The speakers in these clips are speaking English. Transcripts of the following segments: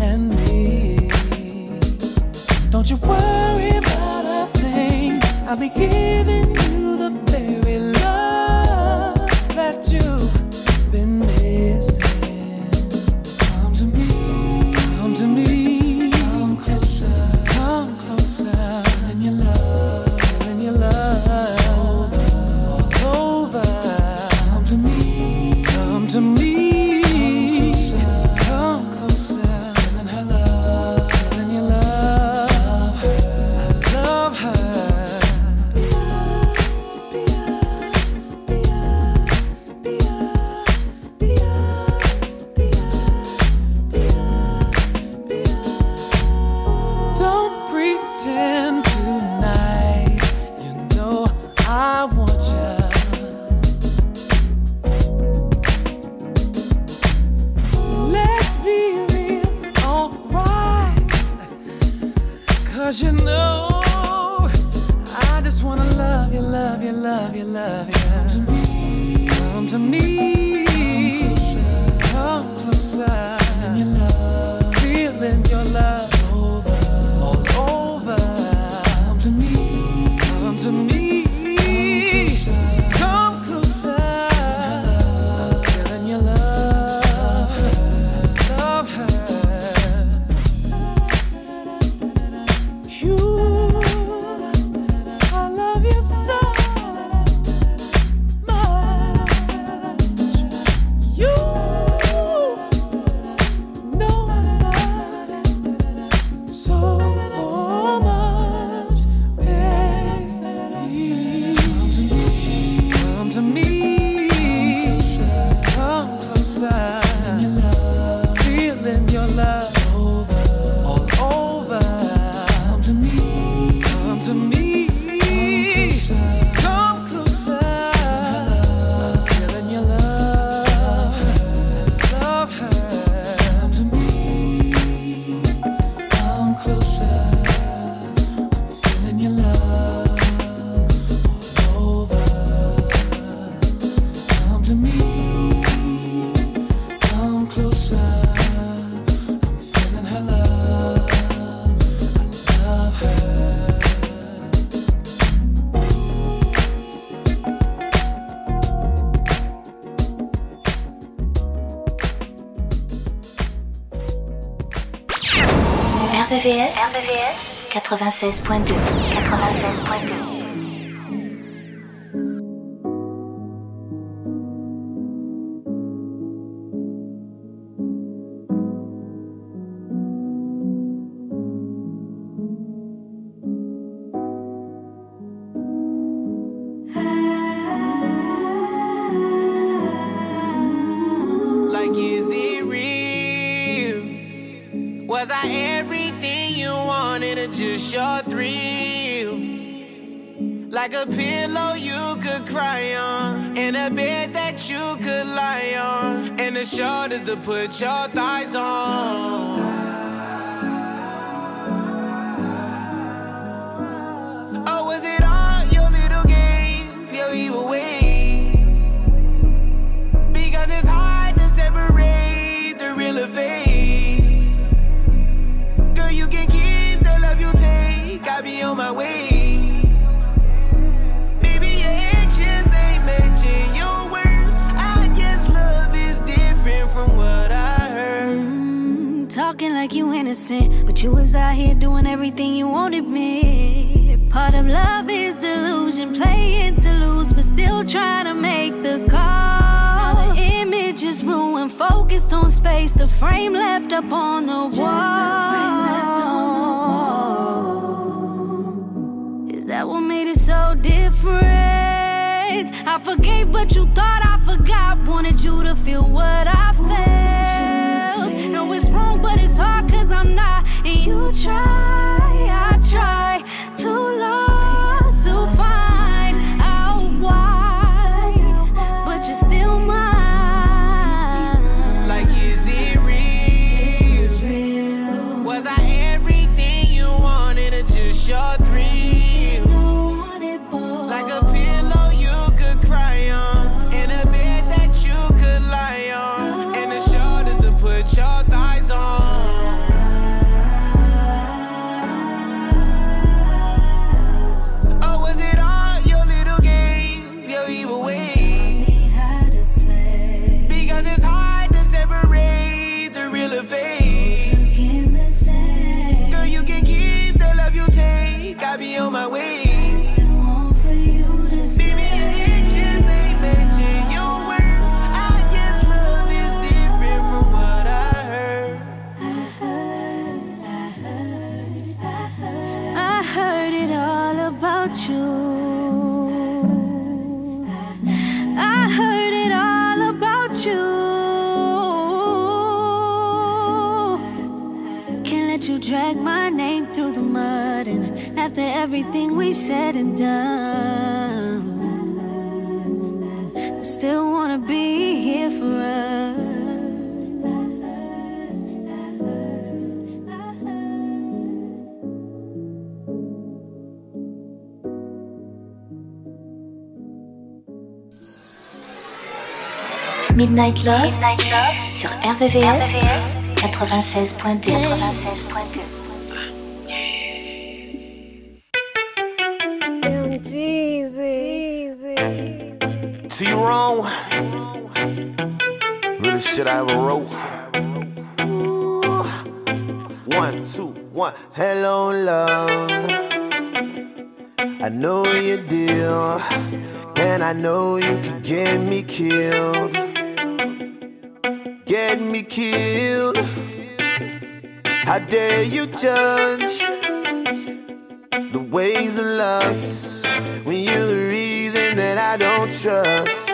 and me. Don't you worry about a thing, I'll be giving you the very 96.2. 96.2. put your thighs on. Oh, or was it all your little games, your evil ways? Because it's hard to separate the real and fake. Like you innocent, but you was out here doing everything you wanted me. Part of love is delusion, playing to lose, but still trying to make the call. Now the image is ruined, focused on space, the frame left up on the wall. Is that what made it so different? I forgave, but you thought I forgot. Wanted you to feel what I felt. But it's hard cause I'm not. And you try, I try too lost everything we've said and done, I still wanna be here for us. Midnight Love, sur RVVS, 96.2. 96.2. shit I ever wrote. Ooh. One, two, one. Hello, love. I know you deal, and I know you can get me killed. Get me killed. How dare you judge the ways of lust when you're the reason that I don't trust?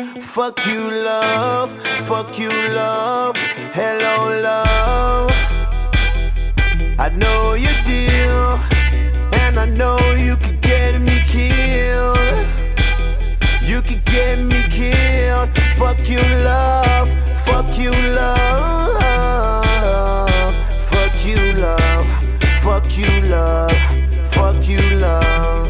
Fuck you, love. Fuck you, love. Hello, love. I know you deal, and I know you could get me killed. You could get me killed. Fuck you, love. Fuck you, love. Fuck you, love. Fuck you, love. Fuck you, love.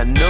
I know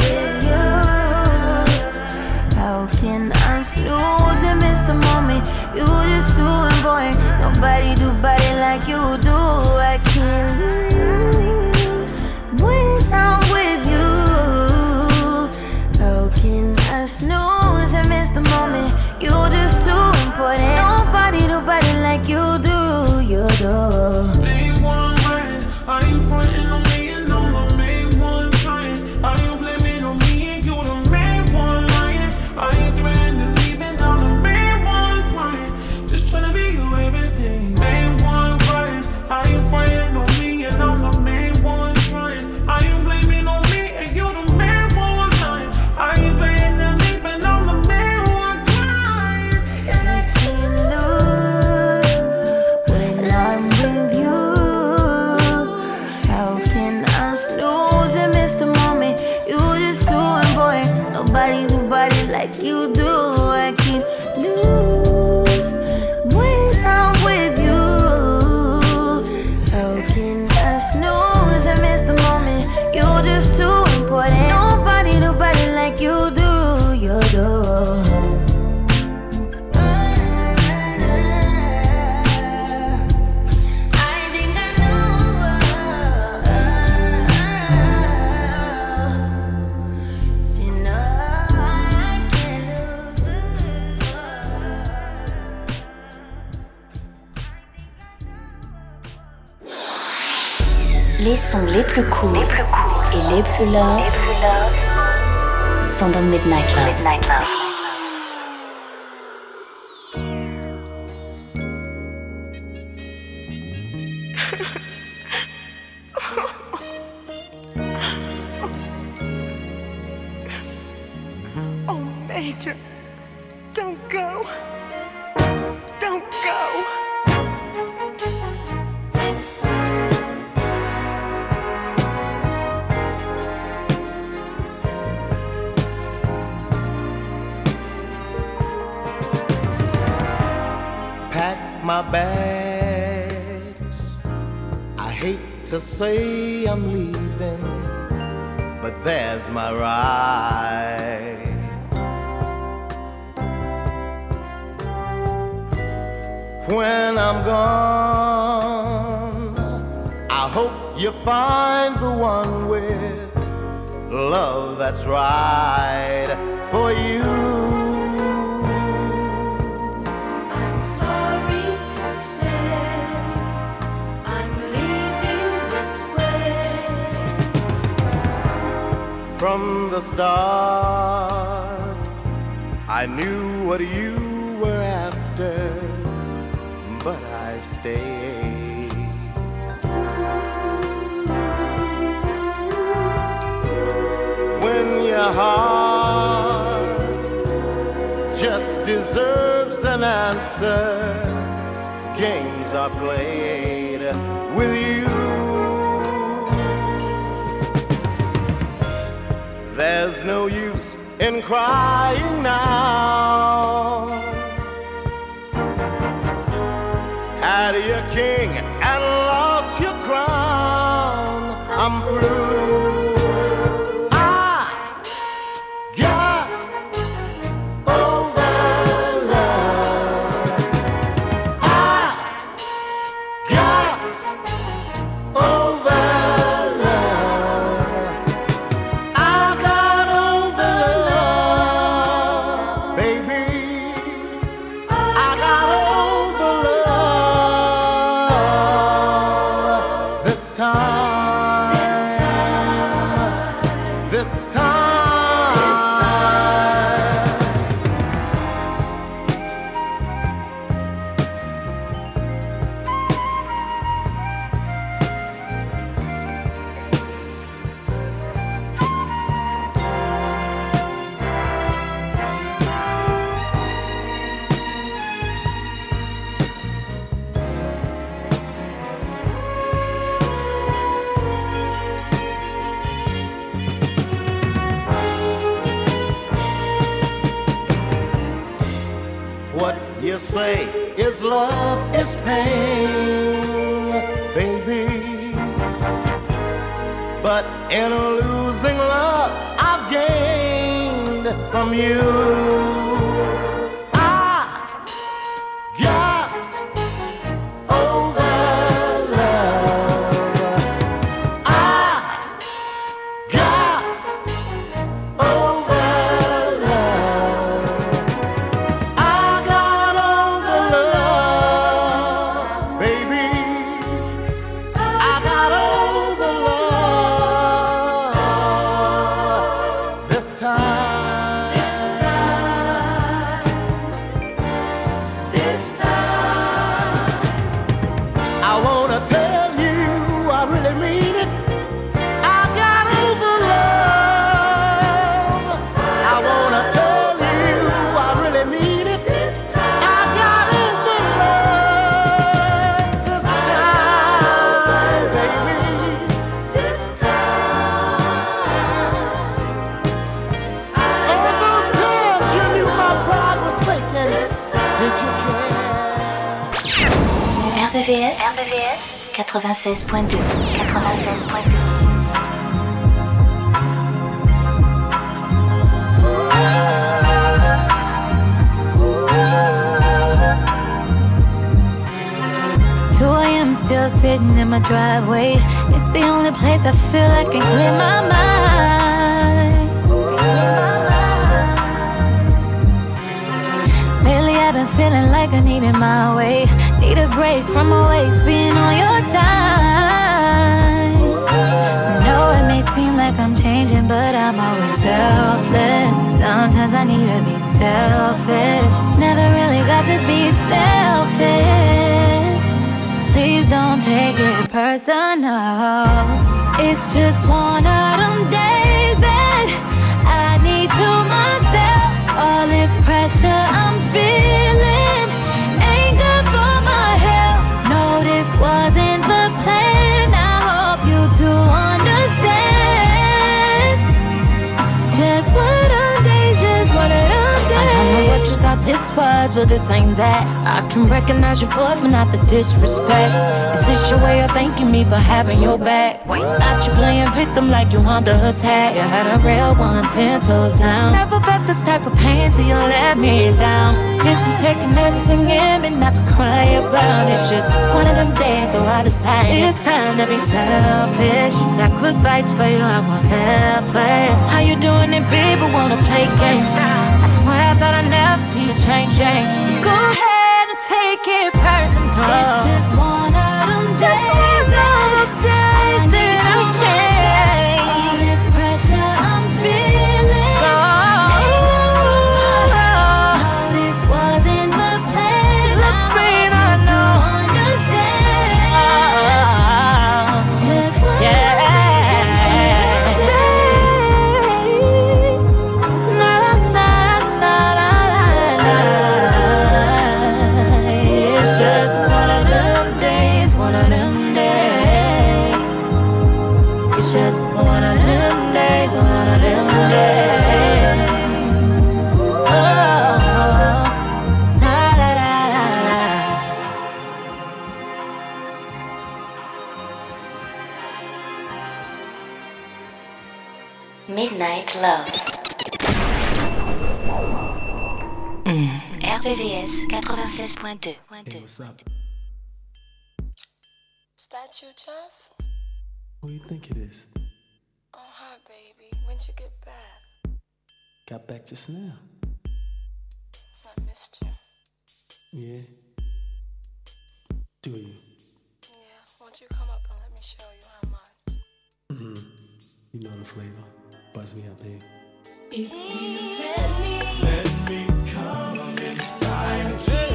broken, I'm snoozing, Mr. Moment. You just too important. Nobody do body like you do. I can't lose when I'm with you. Broken, I snooze and miss the moment. You just too important. Nobody do body like you do. You do. Les plus cool et les plus love sont dans Midnight Love. Find the one with love that's right for you. I'm sorry to say I'm leaving this way. From the start, I knew what you were after, but I stayed. Heart just deserves an answer, games are played with you. There's no use in crying now. Had your king and lost But in losing love, I've gained from you. 96.2 96.2 2 a.m. still sitting in my driveway. It's the only place I feel like I can clear my mind. Lately I've been feeling like I needed my way. Need a break from always being on your but I'm always selfless. Sometimes I need to be selfish. Never really got to be selfish. Please don't take it personal. It's just one of was, but this ain't that. I can recognize your voice, but not the disrespect. Is this your way of thanking me for having your back? Not you playing victim like you the attack. You had a real one, ten toes down. Never felt this type of pain till you let me down. It's been taking everything in me, not to cry about. It's just one of them days, so I decide it's time to be selfish. Sacrifice for you, I was selfless. How you doing it, baby? Wanna play games? I swear that I never see you changing. So go ahead and take it personal. It's just one of them Just one of those days Midnight Love. RVVS 96.2. What's up? Is that you, Jeff? Who do you think it is? Oh, hi, baby. When'd you get back? Got back just now. I missed you. Yeah. Do you? Yeah, won't you come up and let me show you how much? Mm-hmm. You know the flavor. Buzz me up, babe. If you let me, Let me come inside.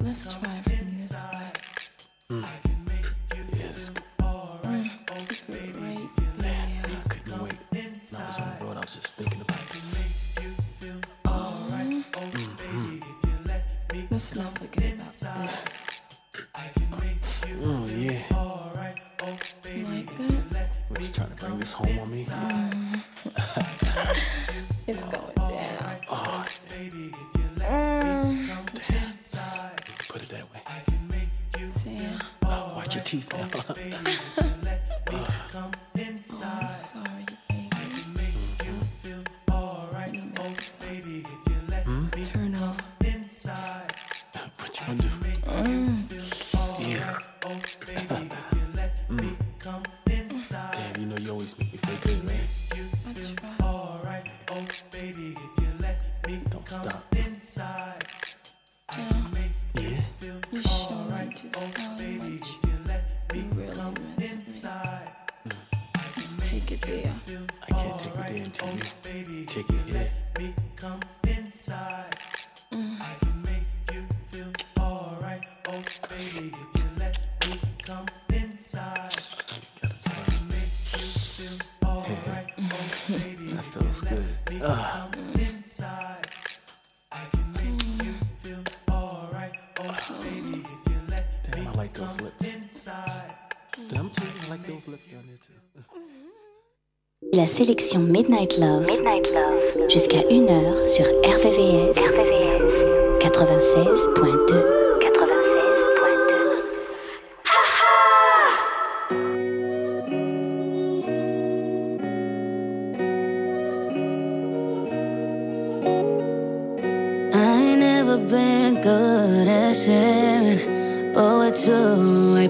Let's try. la sélection Midnight Love, Midnight Love. jusqu'à 1h sur RVVS, RVVS. 96.2.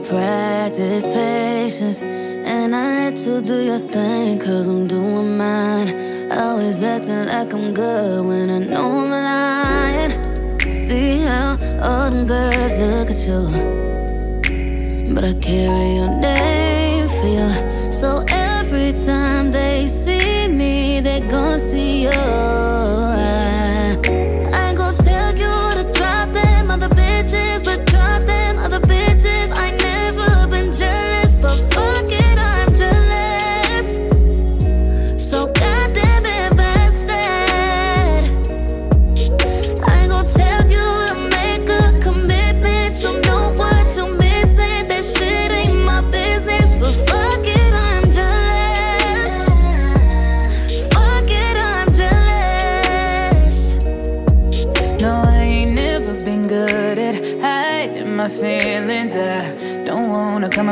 practice patience To do your thing, cause I'm doing mine. Always acting like I'm good when I know I'm lying. See how all them girls look at you, but I carry your name for you.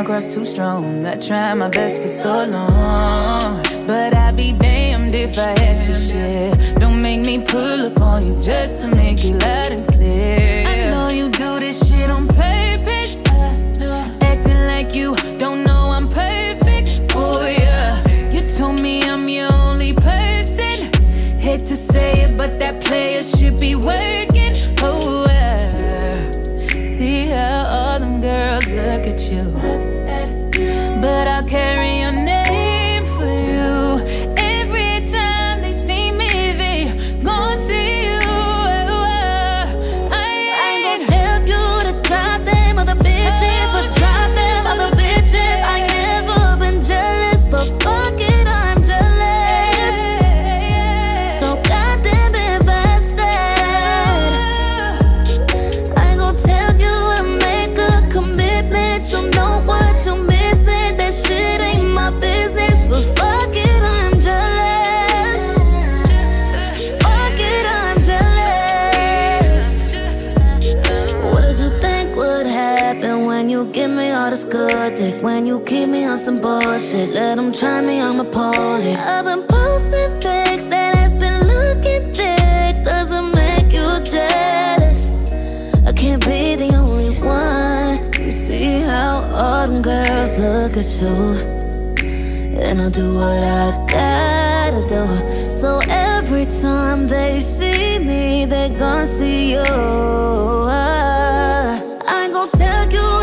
Cross too strong. I tried my best for so long. But I'd be damned if I had to share. Don't make me pull up on you just to make it loud and clear. I know you do this shit on purpose. Acting like you don't know I'm perfect for you. You told me I'm your only person. Hate to say it, but that player should be working. Oh, see how all them girls look at you. you keep me on some bullshit. Let them try me, I'm a I've been posting pics that has been looking thick. Doesn't make you jealous. I can't be the only one. You see how all them girls look at you. And I'll do what I gotta do. So every time they see me, they gon' see you. I ain't gon' tell you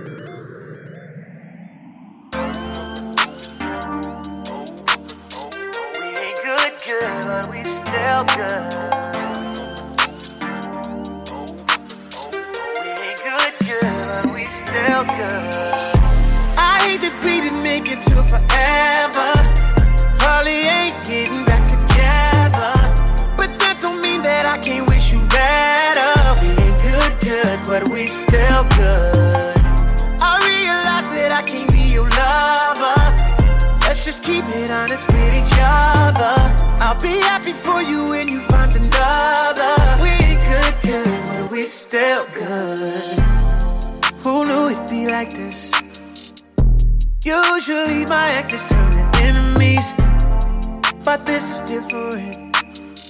like this? Usually my exes turn to enemies, but this is different.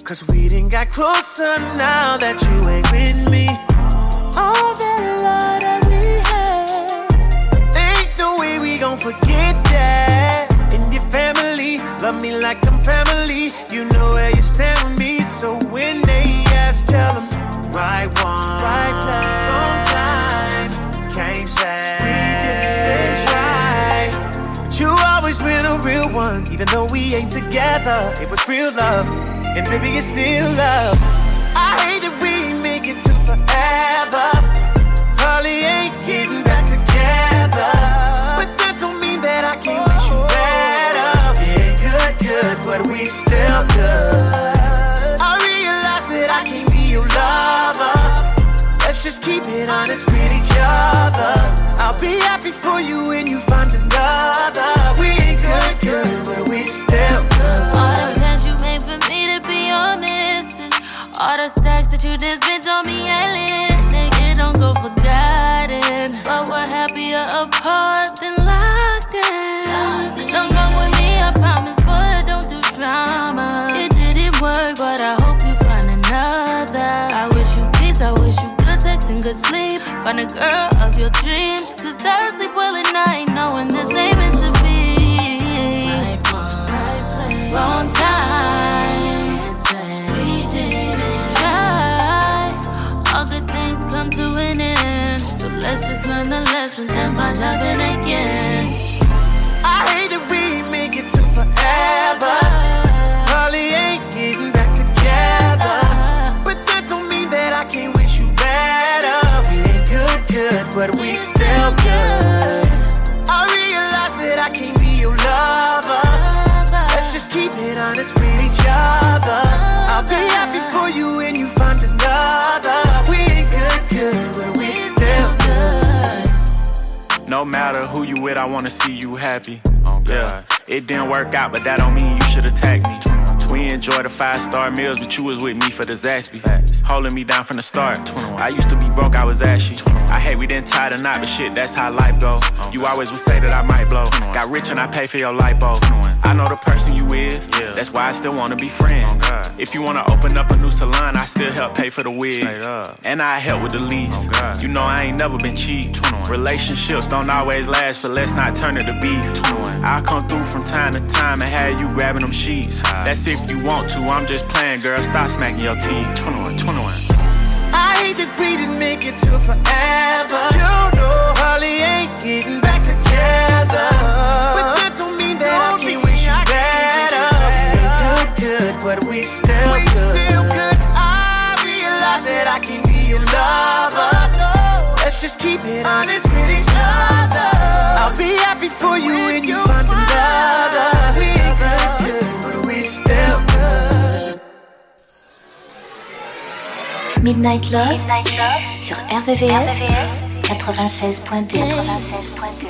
Cause we didn't got closer now that you ain't with me. All that love that we had, ain't no way we gon' forget that. And your family, love me like I'm family. You know where you stand with me, so when they ask, tell them right one, right place, wrong times. Can't say one, even though we ain't together. It was real love, and baby, it's still love. I hate that we make it to forever. Probably ain't getting back together. But that don't mean that I can't wish you better. Ain't good, good, but we still good. I realize that I can't be your lover. Let's just keep it honest with each other. I'll be happy for you when you find another. But we still good. All the plans you made for me to be your missus. All the stacks that you just spent on me, alien. Nigga, don't go forgotten. But we're happier apart than locked in. Nothing's wrong with me, I promise, but don't do drama. It didn't work, but I hope you find another. I wish you peace, I wish you good sex and good sleep. Find a girl of your dreams. Cause I sleep well at night, knowing this ain't meant to be. The and find loving again. I hate that we make it to forever. Probably ain't getting back together. But that don't mean that I can't wish you better. We ain't good, good, but we still good. I realize that I can't be your lover. Let's just keep it honest with each other. I'll be happy for you when you find another. No matter who you with, I wanna see you happy. Oh, yeah, it didn't work out, but that don't mean you should attack me. We enjoy the five star meals, but you was with me for the Zaxby. Holding me down from the start. I used to be broke, I was ashy. I hate we didn't tie the knot, but shit, that's how life go. You always would say that I might blow. Got rich and I pay for your lipo. I know the person you is, that's why I still wanna be friends. If you wanna open up a new salon, I still help pay for the wigs. And I help with the lease. You know I ain't never been cheap. Relationships don't always last, but let's not turn it to beef. I'll come through from time to time and have you grabbing them sheets. That's if you want to, I'm just playing, girl. Stop smacking your teeth. 21, 21. I hate that we didn't make it to forever. You know, probably ain't getting back together. But that don't mean that I can't wish you better. We ain't good, good, but we still we good. still good. I realize that I can be your lover. Let's just keep it honest with each other. I'll be happy for you when you find another. Midnight Love, sur RVVS, 96.2. 96.2.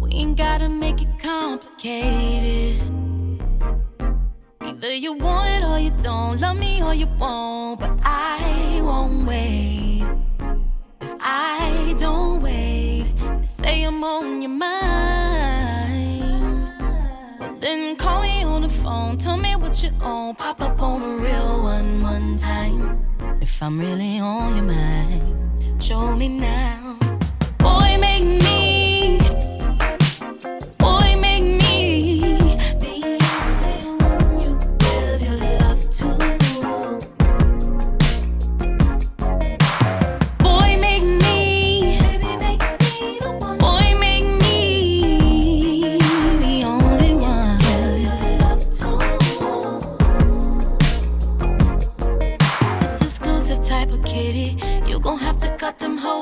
We ain't gotta make it complicated. Either you want it or you don't. Love me or you won't. But I won't wait. I don't wait. Say I'm on your mind. Then call me on the phone. Tell me what you own. Pop up on a real one one time. If I'm really on your mind, show me now. Boy, make me.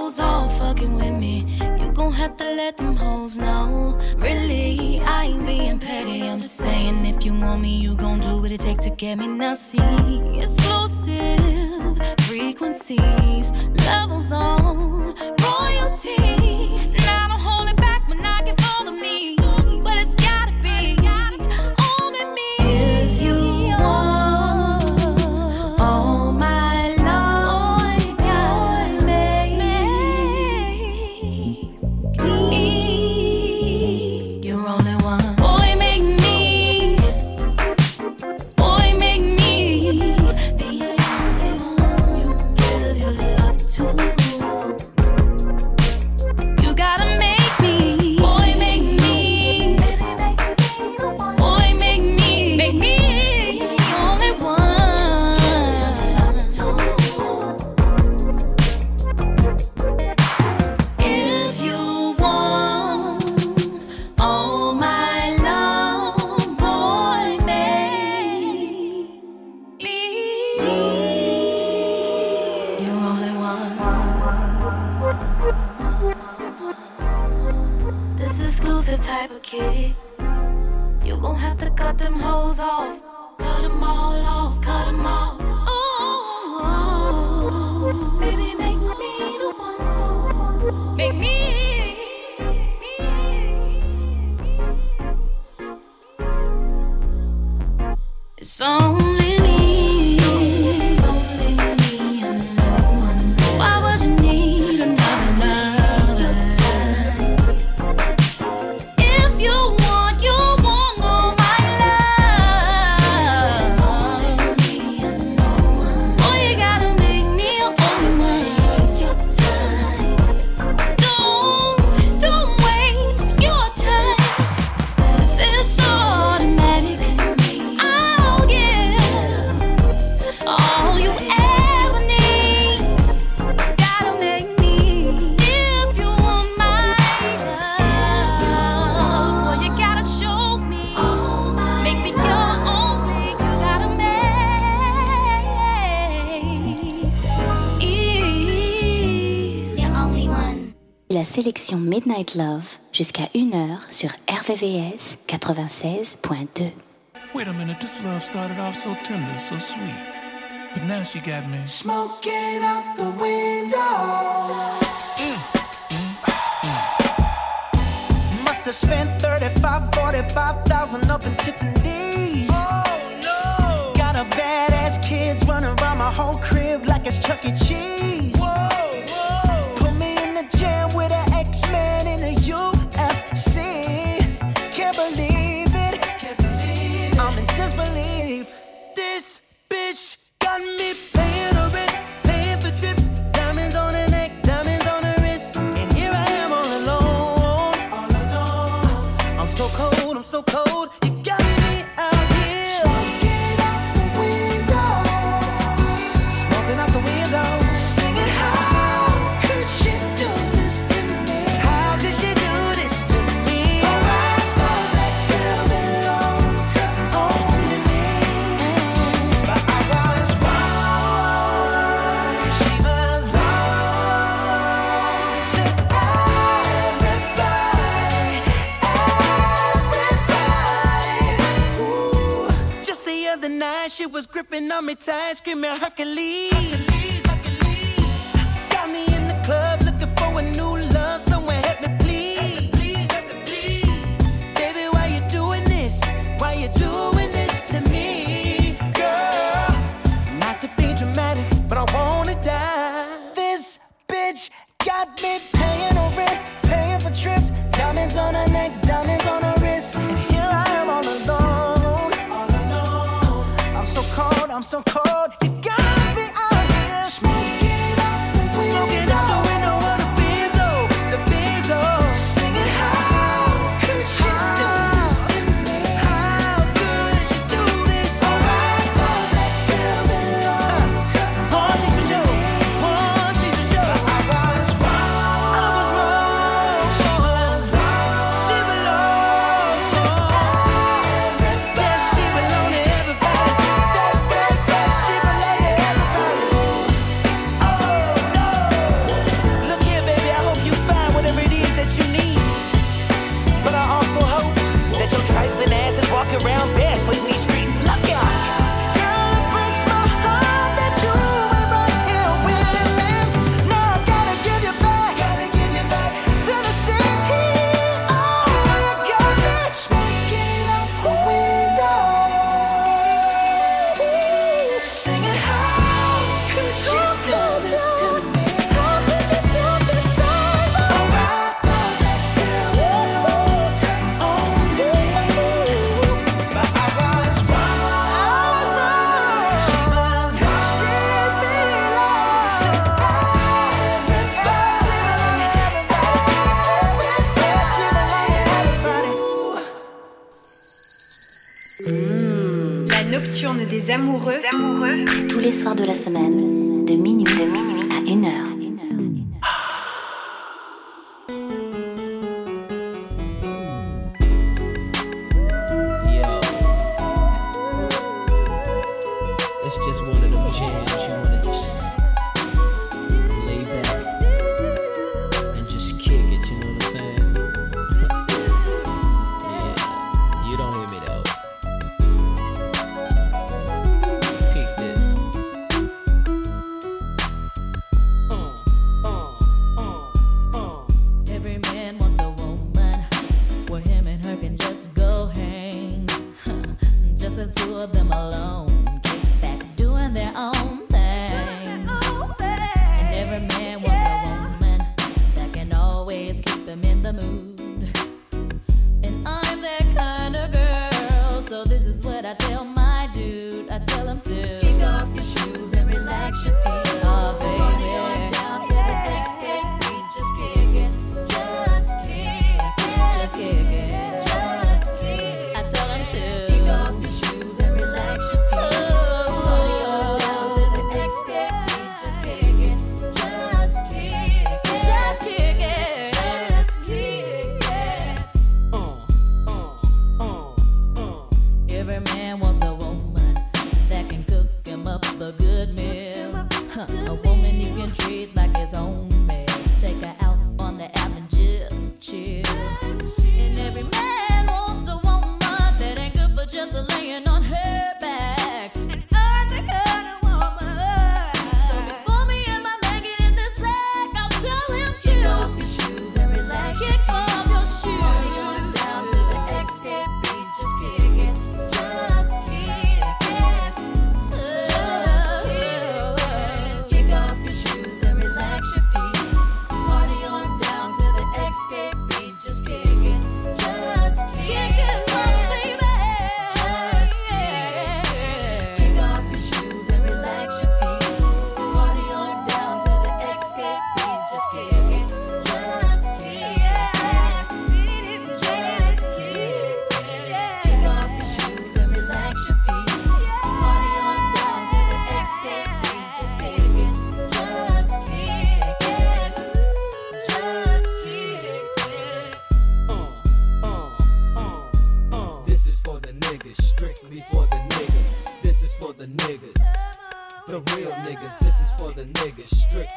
hoes all fucking with me. You gon' have to let them hoes know. Really, I ain't being petty. I'm just saying, if you want me, you gon' do what it take to get me. Now see, exclusive frequencies, levels on royalty. Now Midnight Love jusqu'à 1h sur RVVS 96.2. Wait a minute, this love started off so tender, so sweet. But now she got me smoking out the window. Mm-hmm. I spent 35, 45,000 up in Tiffany's. Oh no! Got a badass kids running around my whole crib like it's Chuck E. Cheese. luckily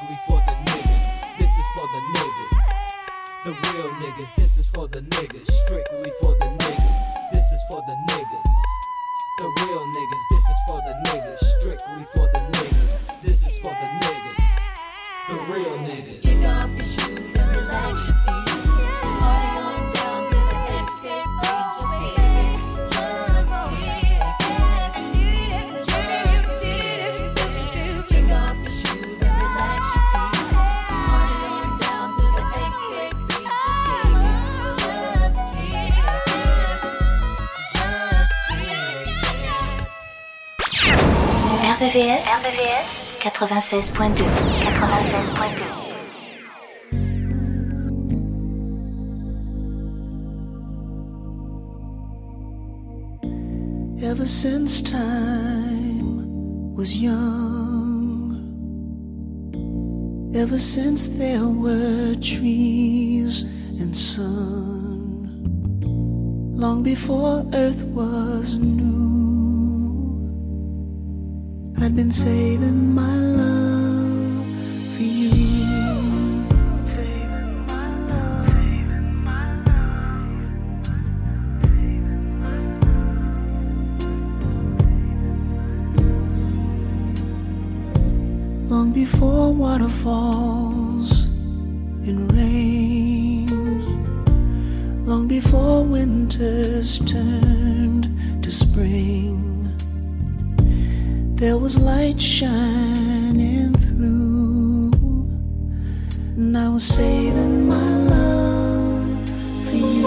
definitely for the niggas. This is for the niggas. The real niggas, this is for the niggas. Strictly for 96.2 96.2 Ever since time was young, ever since there were trees and sun, long before earth was new, There was light shining through, and I was saving my love for you.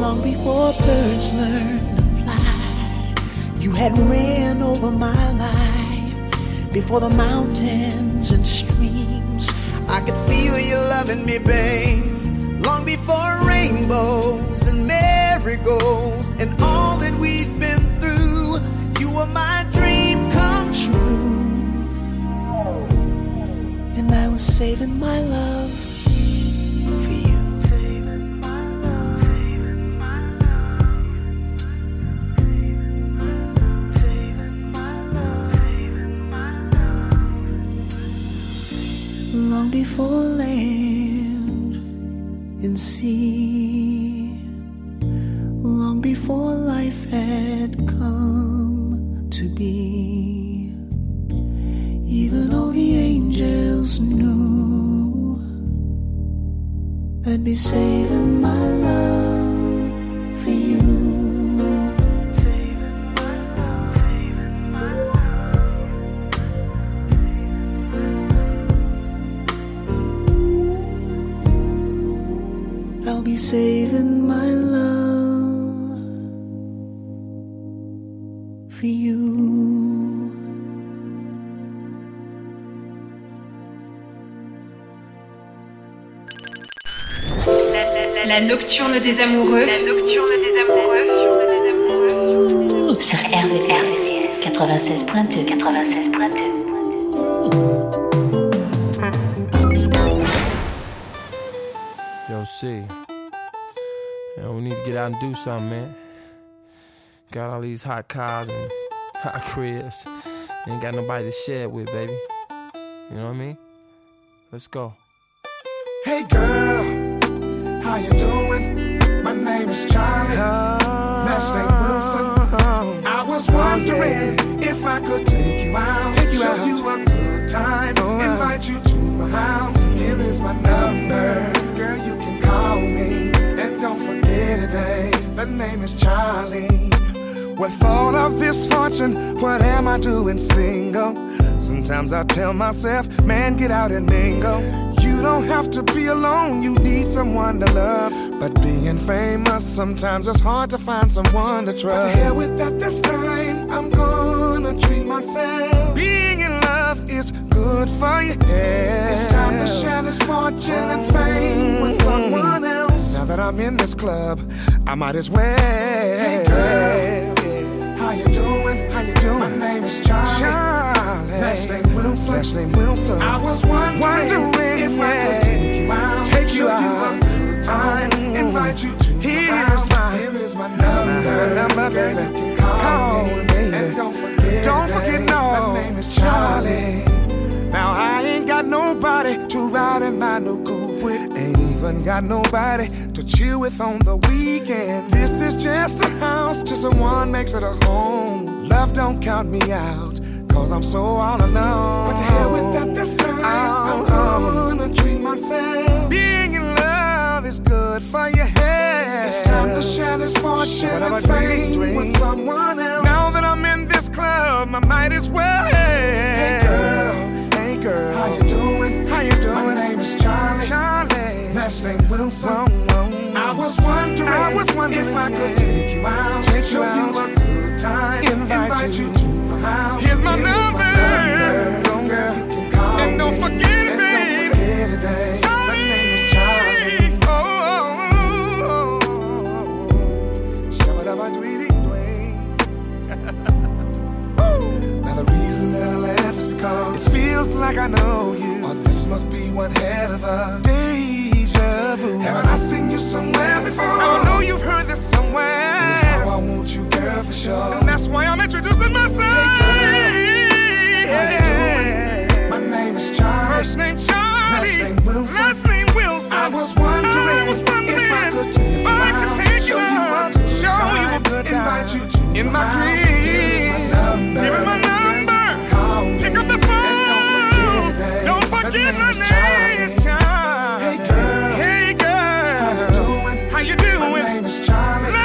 Long before birds learned to fly. You had ran over my life before the mountains and streams. I could feel you loving me, babe. Long before rainbows and marigolds and all that we've been through, you were my dream come true. And I was saving my love before land and sea, long before life had come to be, even all the angels knew I'd be saving nocturne des amoureux. La nocturne des amoureux. Sur RVVS 96.2 96.2 Yo, C. Yo, we need to get out and do something, man. Got all these hot cars and hot cribs. Ain't got nobody to share it with, baby. You know what I mean? Let's go. Hey girl, how you doing? My name is Charlie. Last name Wilson. I was wondering if I could take you out, take you show out. you a good time, oh, invite you to my house. Here is my number, girl. You can call me, and don't forget it, babe. The name is Charlie. With all of this fortune, what am I doing single? Sometimes I tell myself, man, get out and mingle. You don't have to be alone, you need someone to love. But being famous, sometimes it's hard to find someone to trust. But to hell with that this time, I'm gonna treat myself. Being in love is good for your head. It's time to share this fortune and fame with someone else. Now that I'm in this club, I might as well. Hey girl, how you doing? How you doing? My name is Charlie. Charlie. Last name Wilson. Last name Wilson. I was wondering, wondering if I could take you out, take you out, a good time, invite you to Here's my Here is my number, number, baby. You can call, call me, baby. and don't forget, don't forget, no. My name is Charlie. Now I ain't got nobody to ride in my new coupe with. Ain't even got nobody to chill with on the weekend. This is just a house just a one makes it a home. Love don't count me out. Cause I'm so all alone. But to hell with that this time. I'm gonna treat myself. Being in love is good for your head. It's time to share this fortune and fame with someone else. Now that I'm in this club, I might as well. Hey girl, hey girl, how you doing? How you doing? My name is Charlie. Charlie. Last name Wilson. Mm-hmm. I was wondering, I was wondering if I could take you out, take show you, you a good time, invite, invite you, house. Here's my number, number. girl, you can call and don't forget it, babe. Don't forget it, babe. Charlie. My name is Charlie. Shabba-dabba, dweety, oh, oh, oh. Now the reason that I laugh is because it feels like I know you. Or this must be one hell of a deja vu. Haven't I seen you somewhere before? I know you've heard this somewhere. And I want you, girl for sure. And that's why I'm introducing myself. Hey yeah. My name is Charlie. First name Charlie. Last name Wilson. Last name Wilson. I was wondering, I was wondering if I could take you out. Show you a good show time. You a good invite you to in my crib. Here is my number. Call me. Pick up the phone. Don't forget, don't forget my name is Charlie. Hey girl. Hey girl. How you doing? How you doing? My name is Charlie.